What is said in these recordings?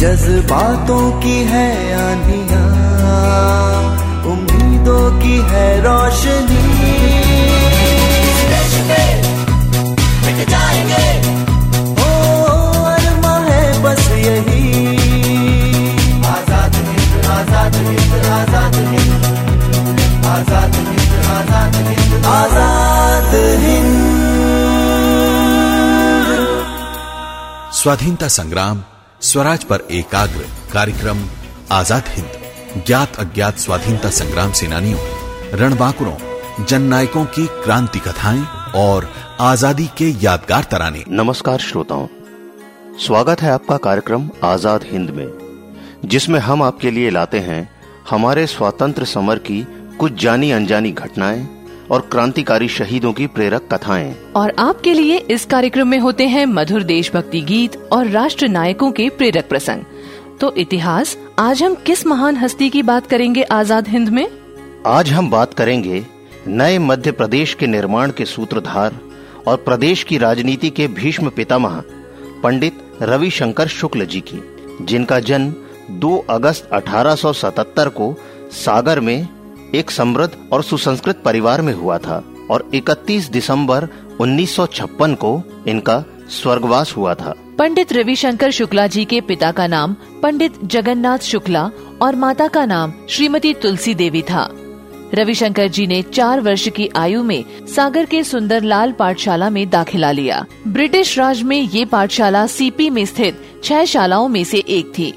जज्बातों की है आंधिया उम्मीदों की है रोशनी। जाएँगे। ओ अरमा है बस यही। आज़ाद हिंद आज़ाद हिंद आज़ाद हिंद। आज़ाद हिंद आज़ाद हिंद। आज़ाद हिंद। स्वाधीनता संग्राम स्वराज पर एकाग्र कार्यक्रम, आज़ाद हिंद, ज्ञात अज्ञात स्वाधीनता संग्राम सेनानियों, रणबांकुरों जन नायकों की क्रांति कथाएँ और आज़ादी के यादगार तराने। नमस्कार श्रोताओं, स्वागत है आपका कार्यक्रम आज़ाद हिंद में, जिसमें हम आपके लिए लाते हैं हमारे स्वतंत्र समर की कुछ जानी अनजानी घटनाएँ और क्रांतिकारी शहीदों की प्रेरक कथाएँ। और आपके लिए इस कार्यक्रम में होते हैं मधुर देशभक्ति गीत और राष्ट्र नायकों के प्रेरक प्रसंग। तो इतिहास आज हम किस महान हस्ती की बात करेंगे आज़ाद हिंद में? आज हम बात करेंगे नए मध्य प्रदेश के निर्माण के सूत्रधार और प्रदेश की राजनीति के भीष्म पितामह पंडित रविशंकर शुक्ल जी की जिनका जन्म 2 अगस्त 1877 को सागर में एक समृद्ध और सुसंस्कृत परिवार में हुआ था और 31 दिसंबर 1956 को इनका स्वर्गवास हुआ था। पंडित रविशंकर शुक्ला जी के पिता का नाम पंडित जगन्नाथ शुक्ला और माता का नाम श्रीमती तुलसी देवी था। रविशंकर जी ने चार वर्ष की आयु में सागर के सुंदरलाल पाठशाला में दाखिला लिया। ब्रिटिश राज में ये पाठशाला सीपी में स्थित छह शालाओं में से एक थी।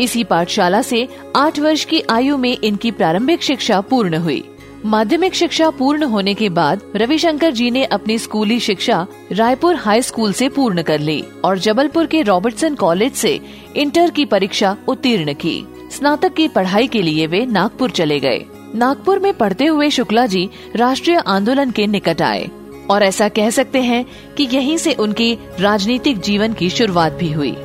इसी पाठशाला से आठ वर्ष की आयु में इनकी प्रारंभिक शिक्षा पूर्ण हुई। माध्यमिक शिक्षा पूर्ण होने के बाद रविशंकर जी ने अपनी स्कूली शिक्षा रायपुर हाई स्कूल से पूर्ण कर ली और जबलपुर के रॉबर्टसन कॉलेज से इंटर की परीक्षा उत्तीर्ण की। स्नातक की पढ़ाई के लिए वे नागपुर चले गए। नागपुर में पढ़ते हुए शुक्ला जी राष्ट्रीय आंदोलन के निकट आए और ऐसा कह सकते हैं कि यहीं से उनकी राजनीतिक जीवन की शुरुआत भी हुई।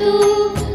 तू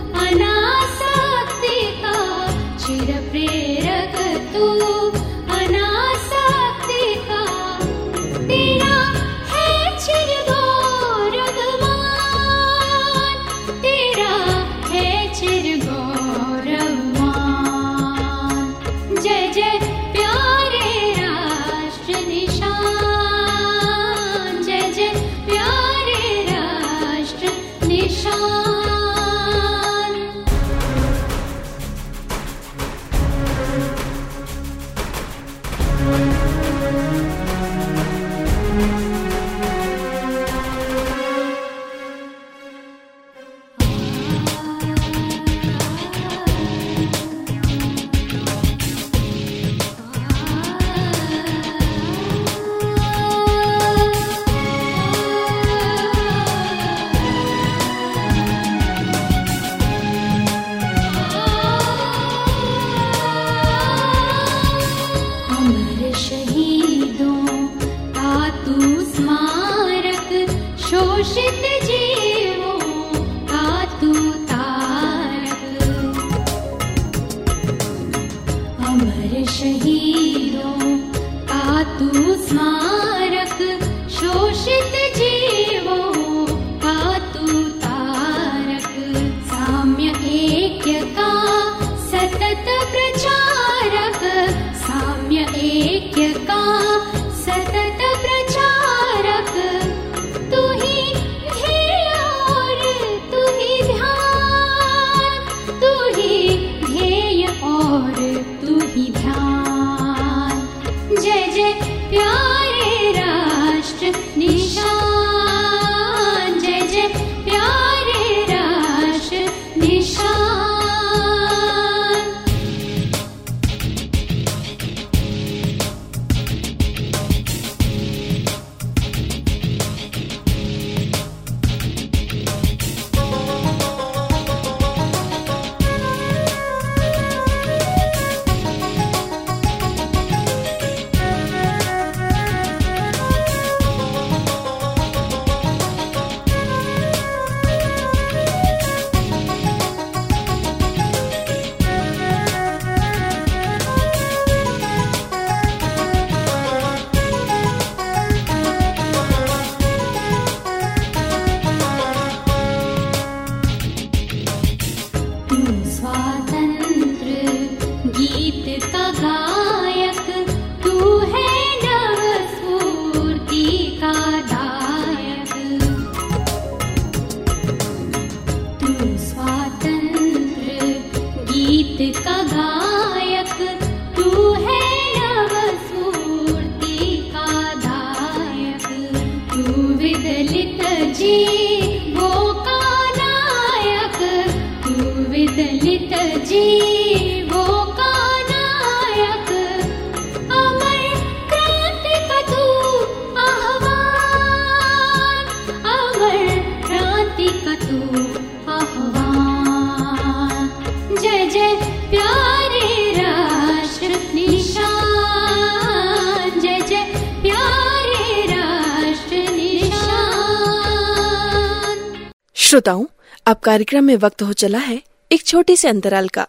श्रोताओं अब कार्यक्रम में वक्त हो चला है एक छोटे से अंतराल का।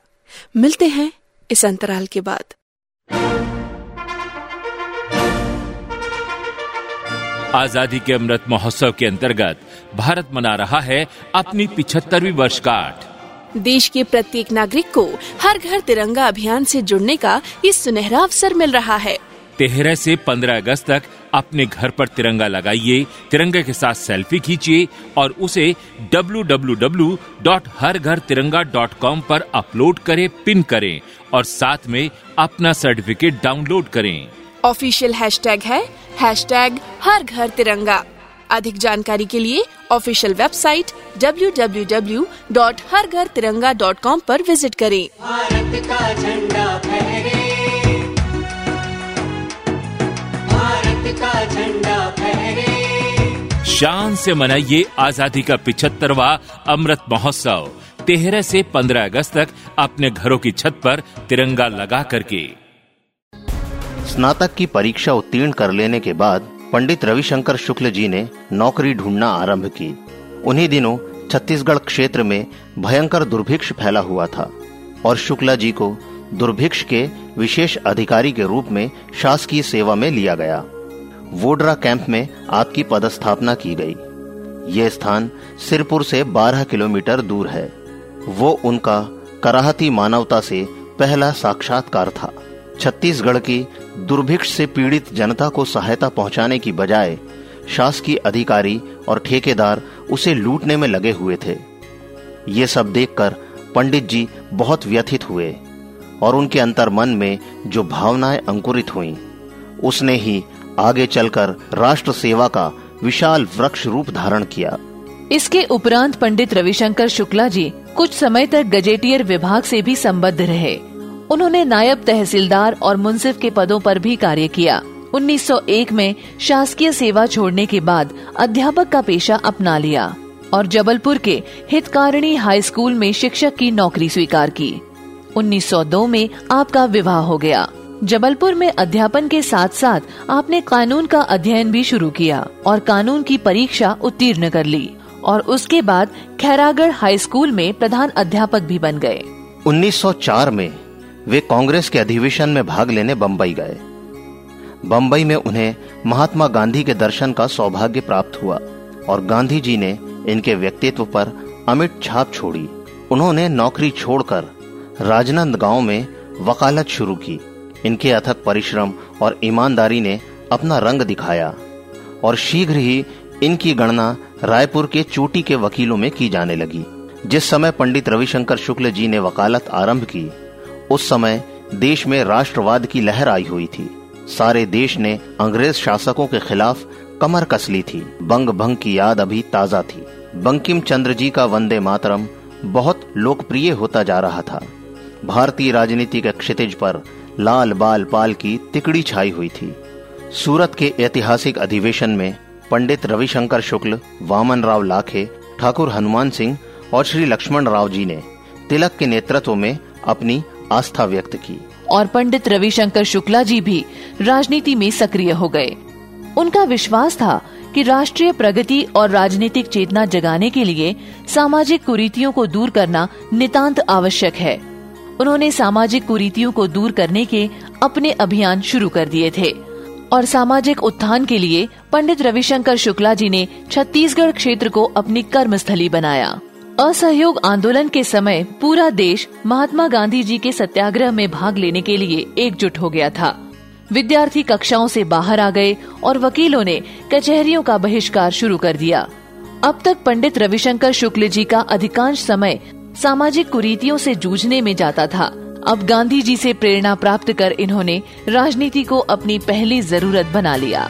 मिलते हैं इस अंतराल के बाद। आज़ादी के अमृत महोत्सव के अंतर्गत भारत मना रहा है अपनी पिछहत्तरवीं वर्षगांठ। देश के प्रत्येक नागरिक को हर घर तिरंगा अभियान से जुड़ने का ये सुनहरा अवसर मिल रहा है। तेरह से 15 अगस्त तक अपने घर पर तिरंगा लगाइए तिरंगे के साथ सेल्फी खींचिए और उसे www.हरघरतिरंगा.com पर अपलोड करें पिन करें और साथ में अपना सर्टिफिकेट डाउनलोड करें। ऑफिशियल हैशटैग है हैशटैग हर घर तिरंगा अधिक जानकारी के लिए ऑफिशियल वेबसाइट www.हरघरतिरंगा.com पर विज़िट करें। भारत का झंडा फहरे। भारत का झंडा फहरे। शान से मनाइए आज़ादी का पिछहत्तरवा अमृत महोत्सव। तेरह से 15 अगस्त तक अपने घरों की छत पर तिरंगा लगा करके। स्नातक की परीक्षा उत्तीर्ण कर लेने के बाद पंडित रविशंकर शुक्ल जी ने नौकरी ढूंढना आरंभ की। उन्हीं दिनों छत्तीसगढ़ क्षेत्र में भयंकर दुर्भिक्ष फैला हुआ था और शुक्ला जी को दुर्भिक्ष के विशेष अधिकारी के रूप में शासकीय सेवा में लिया गया। वोडरा कैंप में आपकी पदस्थापना की गई। ये स्थान सिरपुर से 12 किलोमीटर दूर है। वो उनका कराहती मानवता से पहला साक्षात्कार था। छत्तीसगढ़ की दुर्भिक्ष से पीड़ित जनता को सहायता पहुँचाने की बजाय शासकीय अधिकारी और ठेकेदार उसे लूटने में लगे हुए थे। ये सब देखकर पंडित जी बहुत व्यथित हुए और उनके अंतर मन में जो भावनाएँ अंकुरित हुईं, उसने ही आगे चलकर राष्ट्र सेवा का विशाल वृक्ष रूप धारण किया। इसके उपरांत पंडित रविशंकर शुक्ला जी कुछ समय तक गजेटियर विभाग से भी संबद्ध रहे। उन्होंने नायब तहसीलदार और मुंसिफ के पदों पर भी कार्य किया। 1901 में शासकीय सेवा छोड़ने के बाद अध्यापक का पेशा अपना लिया और जबलपुर के हितकारिणी हाई स्कूल में शिक्षक की नौकरी स्वीकार की। 1902 में आपका विवाह हो गया। जबलपुर में अध्यापन के साथ साथ आपने कानून का अध्ययन भी शुरू किया और कानून की परीक्षा उत्तीर्ण कर ली और उसके बाद खैरागढ़ हाई स्कूल में प्रधान अध्यापक भी बन गए। 1904 में वे कांग्रेस के अधिवेशन में भाग लेने बंबई गए। बंबई में उन्हें महात्मा गांधी के दर्शन का सौभाग्य प्राप्त हुआ और गांधी जी ने इनके व्यक्तित्व पर अमिट छाप छोड़ी। उन्होंने नौकरी छोड़कर राजनंद गाँव में वकालत शुरू की। इनके अथक परिश्रम और ईमानदारी ने अपना रंग दिखाया और शीघ्र ही इनकी गणना रायपुर के चोटी के वकीलों में की जाने लगी। जिस समय पंडित रविशंकर शुक्ल जी ने वकालत आरंभ की उस समय देश में राष्ट्रवाद की लहर आई हुई थी। सारे देश ने अंग्रेज़ शासकों के खिलाफ कमर कस ली थी। बंग भंग की याद अभी ताज़ा थी। बंकिम चंद्र जी का वंदे मातरम बहुत लोकप्रिय होता जा रहा था। भारतीय राजनीति के क्षितिज पर लाल बाल पाल की तिकड़ी छाई हुई थी। सूरत के ऐतिहासिक अधिवेशन में पंडित रविशंकर शुक्ल वामन राव लाखे, ठाकुर हनुमान सिंह और श्री लक्ष्मण राव जी ने तिलक के नेतृत्व में अपनी आस्था व्यक्त की। और पंडित रविशंकर शुक्ला जी भी राजनीति में सक्रिय हो गए। उनका विश्वास था कि राष्ट्रीय प्रगति और राजनीतिक चेतना जगाने के लिए सामाजिक कुरीतियों को दूर करना नितांत आवश्यक है। उन्होंने सामाजिक कुरीतियों को दूर करने के अपने अभियान शुरू कर दिए थे। और सामाजिक उत्थान के लिए पंडित रविशंकर शुक्ला जी ने छत्तीसगढ़ क्षेत्र को अपनी कर्मस्थली बनाया। असहयोग आंदोलन के समय पूरा देश महात्मा गांधी जी के सत्याग्रह में भाग लेने के लिए एकजुट हो गया था। विद्यार्थी कक्षाओं से बाहर आ गए और वकीलों ने कचहरियों का बहिष्कार शुरू कर दिया। अब तक पंडित रविशंकर शुक्ल जी का अधिकांश समय सामाजिक कुरीतियों से जूझने में जाता था। अब गांधी जी से प्रेरणा प्राप्त कर इन्होंने राजनीति को अपनी पहली ज़रूरत बना लिया।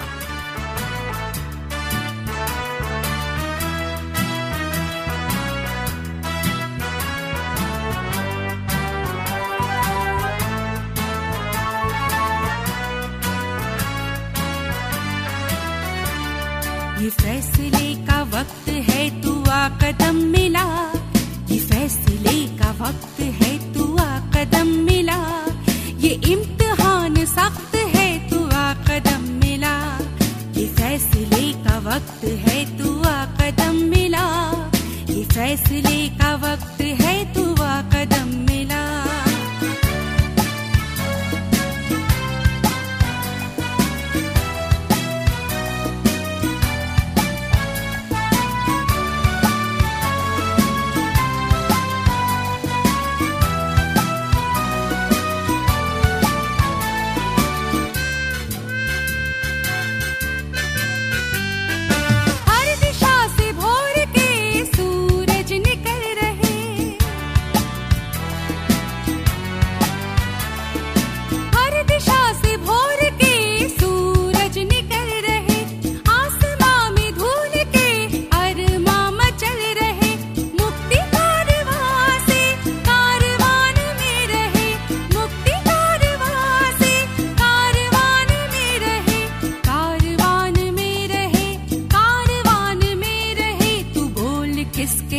बोल किसके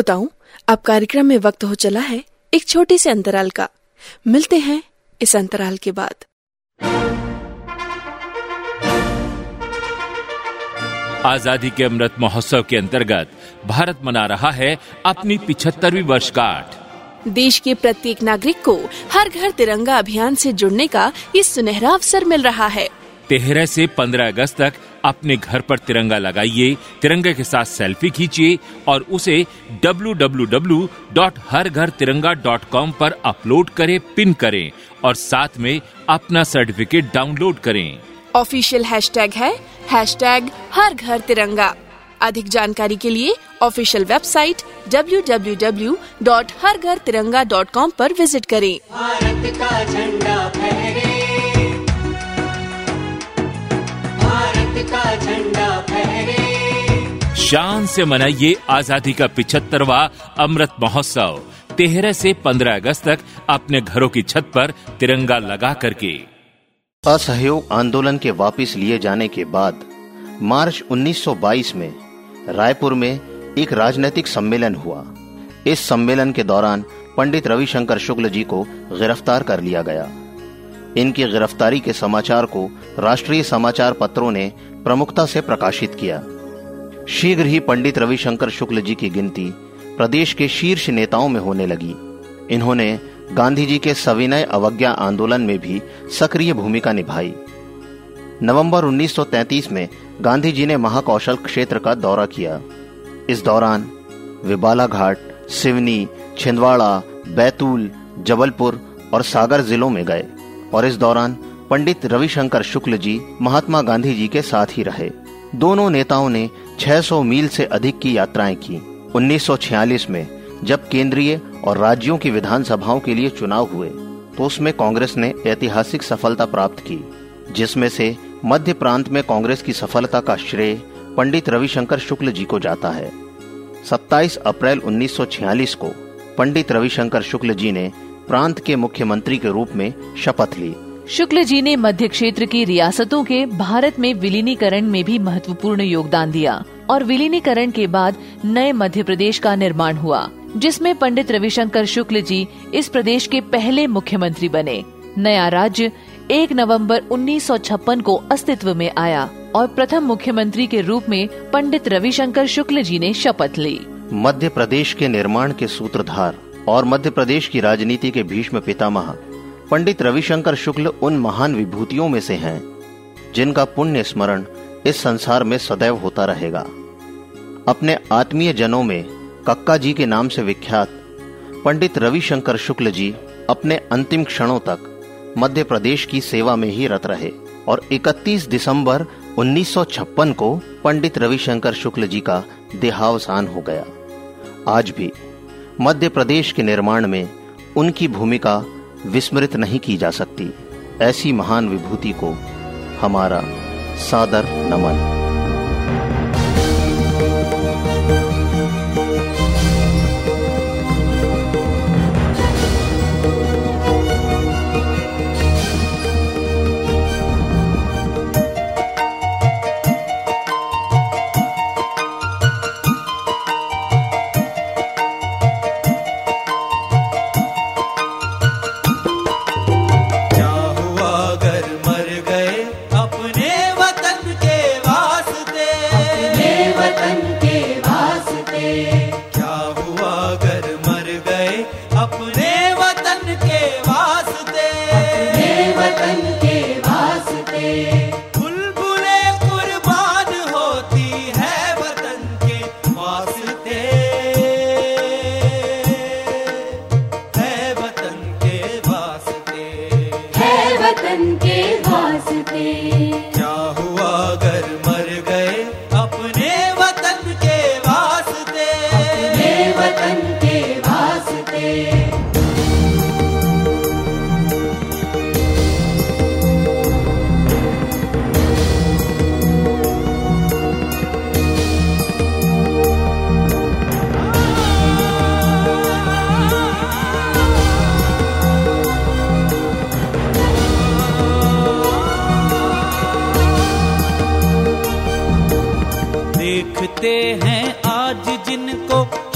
श्रोताओं अब कार्यक्रम में वक्त हो चला है एक छोटे से अंतराल का। मिलते हैं इस अंतराल के बाद। आज़ादी के अमृत महोत्सव के अंतर्गत भारत मना रहा है अपनी पिछहत्तरवीं वर्षगांठ। देश के प्रत्येक नागरिक को हर घर तिरंगा अभियान से जुड़ने का ये सुनहरा अवसर मिल रहा है। तेरह से 15 अगस्त तक अपने घर पर तिरंगा लगाइए तिरंगे के साथ सेल्फी खींचिए और उसे www.हरघरतिरंगा.com पर अपलोड करें पिन करें और साथ में अपना सर्टिफिकेट डाउनलोड करें। ऑफिशियल हैशटैग है हैशटैग हर घर तिरंगा अधिक जानकारी के लिए ऑफिशियल वेबसाइट www.हरघरतिरंगा.com पर विज़िट करें। भारत का झंडा फहरे। भारत का झंडा फहरे। शान से मनाइए आज़ादी का पिछहत्तरवा अमृत महोत्सव। तेरह से 15 अगस्त तक अपने घरों की छत पर तिरंगा लगा करके। असहयोग आंदोलन के वापस लिए जाने के बाद मार्च 1922 में रायपुर में एक राजनीतिक सम्मेलन हुआ। इस सम्मेलन के दौरान पंडित रविशंकर शुक्ल जी को गिरफ़्तार कर लिया गया। इनकी गिरफ्तारी के समाचार को राष्ट्रीय समाचार पत्रों ने प्रमुखता से प्रकाशित किया। शीघ्र ही पंडित रविशंकर शुक्ल जी की गिनती प्रदेश के शीर्ष नेताओं में होने लगी। इन्होंने गांधी जी के सविनय अवज्ञा आंदोलन में भी सक्रिय भूमिका निभाई। नवंबर 1933 में गांधी जी ने महाकौशल क्षेत्र का दौरा किया। इस दौरान वे बालाघाट, सिवनी, छिंदवाड़ा, बैतूल, जबलपुर और सागर जिलों में गए। और इस दौरान पंडित रविशंकर शुक्ल जी, महात्मा गांधी जी के साथ ही रहे। दोनों नेताओं ने 600 मील से अधिक की यात्राएँ की। 1946 में जब केंद्रीय और राज्यों की विधानसभाओं के लिए चुनाव हुए तो उसमें कांग्रेस ने ऐतिहासिक सफलता प्राप्त की, जिसमें से मध्य प्रांत में कांग्रेस की सफलता का श्रेय पंडित रविशंकर शुक्ल जी को जाता है। 27 अप्रैल 1946 को पंडित रविशंकर शुक्ल जी ने प्रांत के मुख्यमंत्री के रूप में शपथ ली। शुक्ल जी ने मध्य क्षेत्र की रियासतों के भारत में विलीनीकरण में भी महत्वपूर्ण योगदान दिया और विलीनीकरण के बाद नए मध्य प्रदेश का निर्माण हुआ जिसमें पंडित रविशंकर शुक्ल जी इस प्रदेश के पहले मुख्यमंत्री बने। नया राज्य 1 नवंबर 1956 को अस्तित्व में आया और प्रथम मुख्यमंत्री के रूप में पंडित रविशंकर शुक्ल जी ने शपथ ली। मध्य प्रदेश के निर्माण के सूत्रधार और मध्य प्रदेश की राजनीति के भीष्म पितामह, पंडित रविशंकर शुक्ल उन महान विभूतियों में से हैं, जिनका पुण्य स्मरण इस संसार में सदैव होता रहेगा। अपने आत्मीय जनों में कक्का जी के नाम से विख्यात पंडित रविशंकर शुक्ल जी अपने अंतिम क्षणों तक मध्य प्रदेश की सेवा में ही रत रहे और 31 दिसंबर 1956 को पंडित रविशंकर शुक्ल जी का देहावसान हो गया। आज भी मध्य प्रदेश के निर्माण में उनकी भूमिका विस्मृत नहीं की जा सकती। ऐसी महान विभूति को हमारा सादर नमन।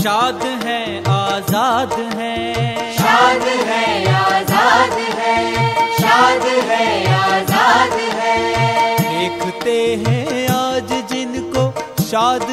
शाद है आज़ाद है। शाद है आज़ाद है। शाद है आज़ाद है। देखते हैं आज जिनको शाद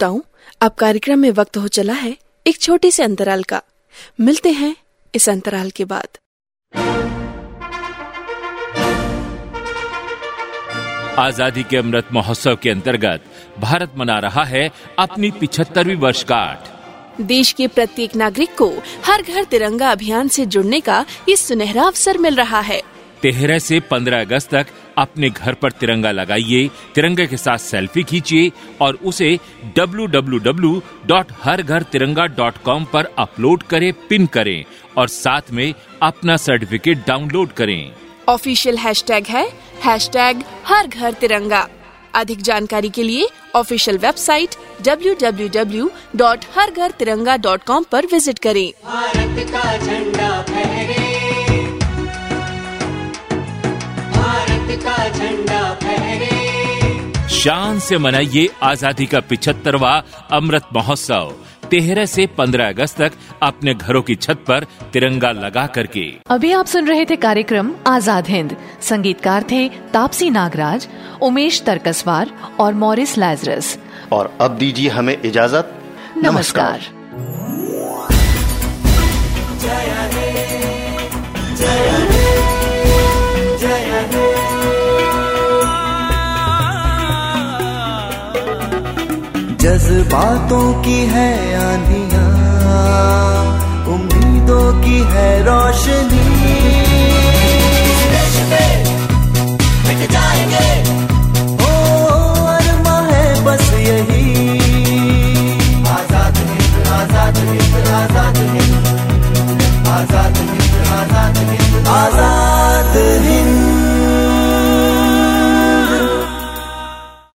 श्रोताओं अब कार्यक्रम में वक्त हो चला है एक छोटे से अंतराल का। मिलते हैं इस अंतराल के बाद। आज़ादी के अमृत महोत्सव के अंतर्गत भारत मना रहा है अपनी पिछहत्तरवीं वर्षगांठ। देश के प्रत्येक नागरिक को हर घर तिरंगा अभियान से जुड़ने का ये सुनहरा अवसर मिल रहा है। तेरह से पंद्रह अगस्त तक अपने घर पर तिरंगा लगाइए तिरंगे के साथ सेल्फी खींचिए और उसे www.हरघरतिरंगा.com पर अपलोड करें पिन करें और साथ में अपना सर्टिफिकेट डाउनलोड करें। ऑफिशियल हैशटैग है हैशटैग हर घर तिरंगा अधिक जानकारी के लिए ऑफिशियल वेबसाइट www.हरघरतिरंगा.com पर विज़िट करें। भारत का झंडा फहरे। का झंडा फहरे। शान से मनाइए आज़ादी का पिछहत्तरवा अमृत महोत्सव। तेरह से 15 अगस्त तक अपने घरों की छत पर तिरंगा लगा करके। अभी आप सुन रहे थे कार्यक्रम आज़ाद हिंद। संगीतकार थे तापसी नागराज उमेश तरकसवार और मॉरिस लाजरस। और अब दीजिए हमें इजाज़त। नमस्कार। जज्बातों की है आंधिया उम्मीदों की है रोशनी। जाएँगे।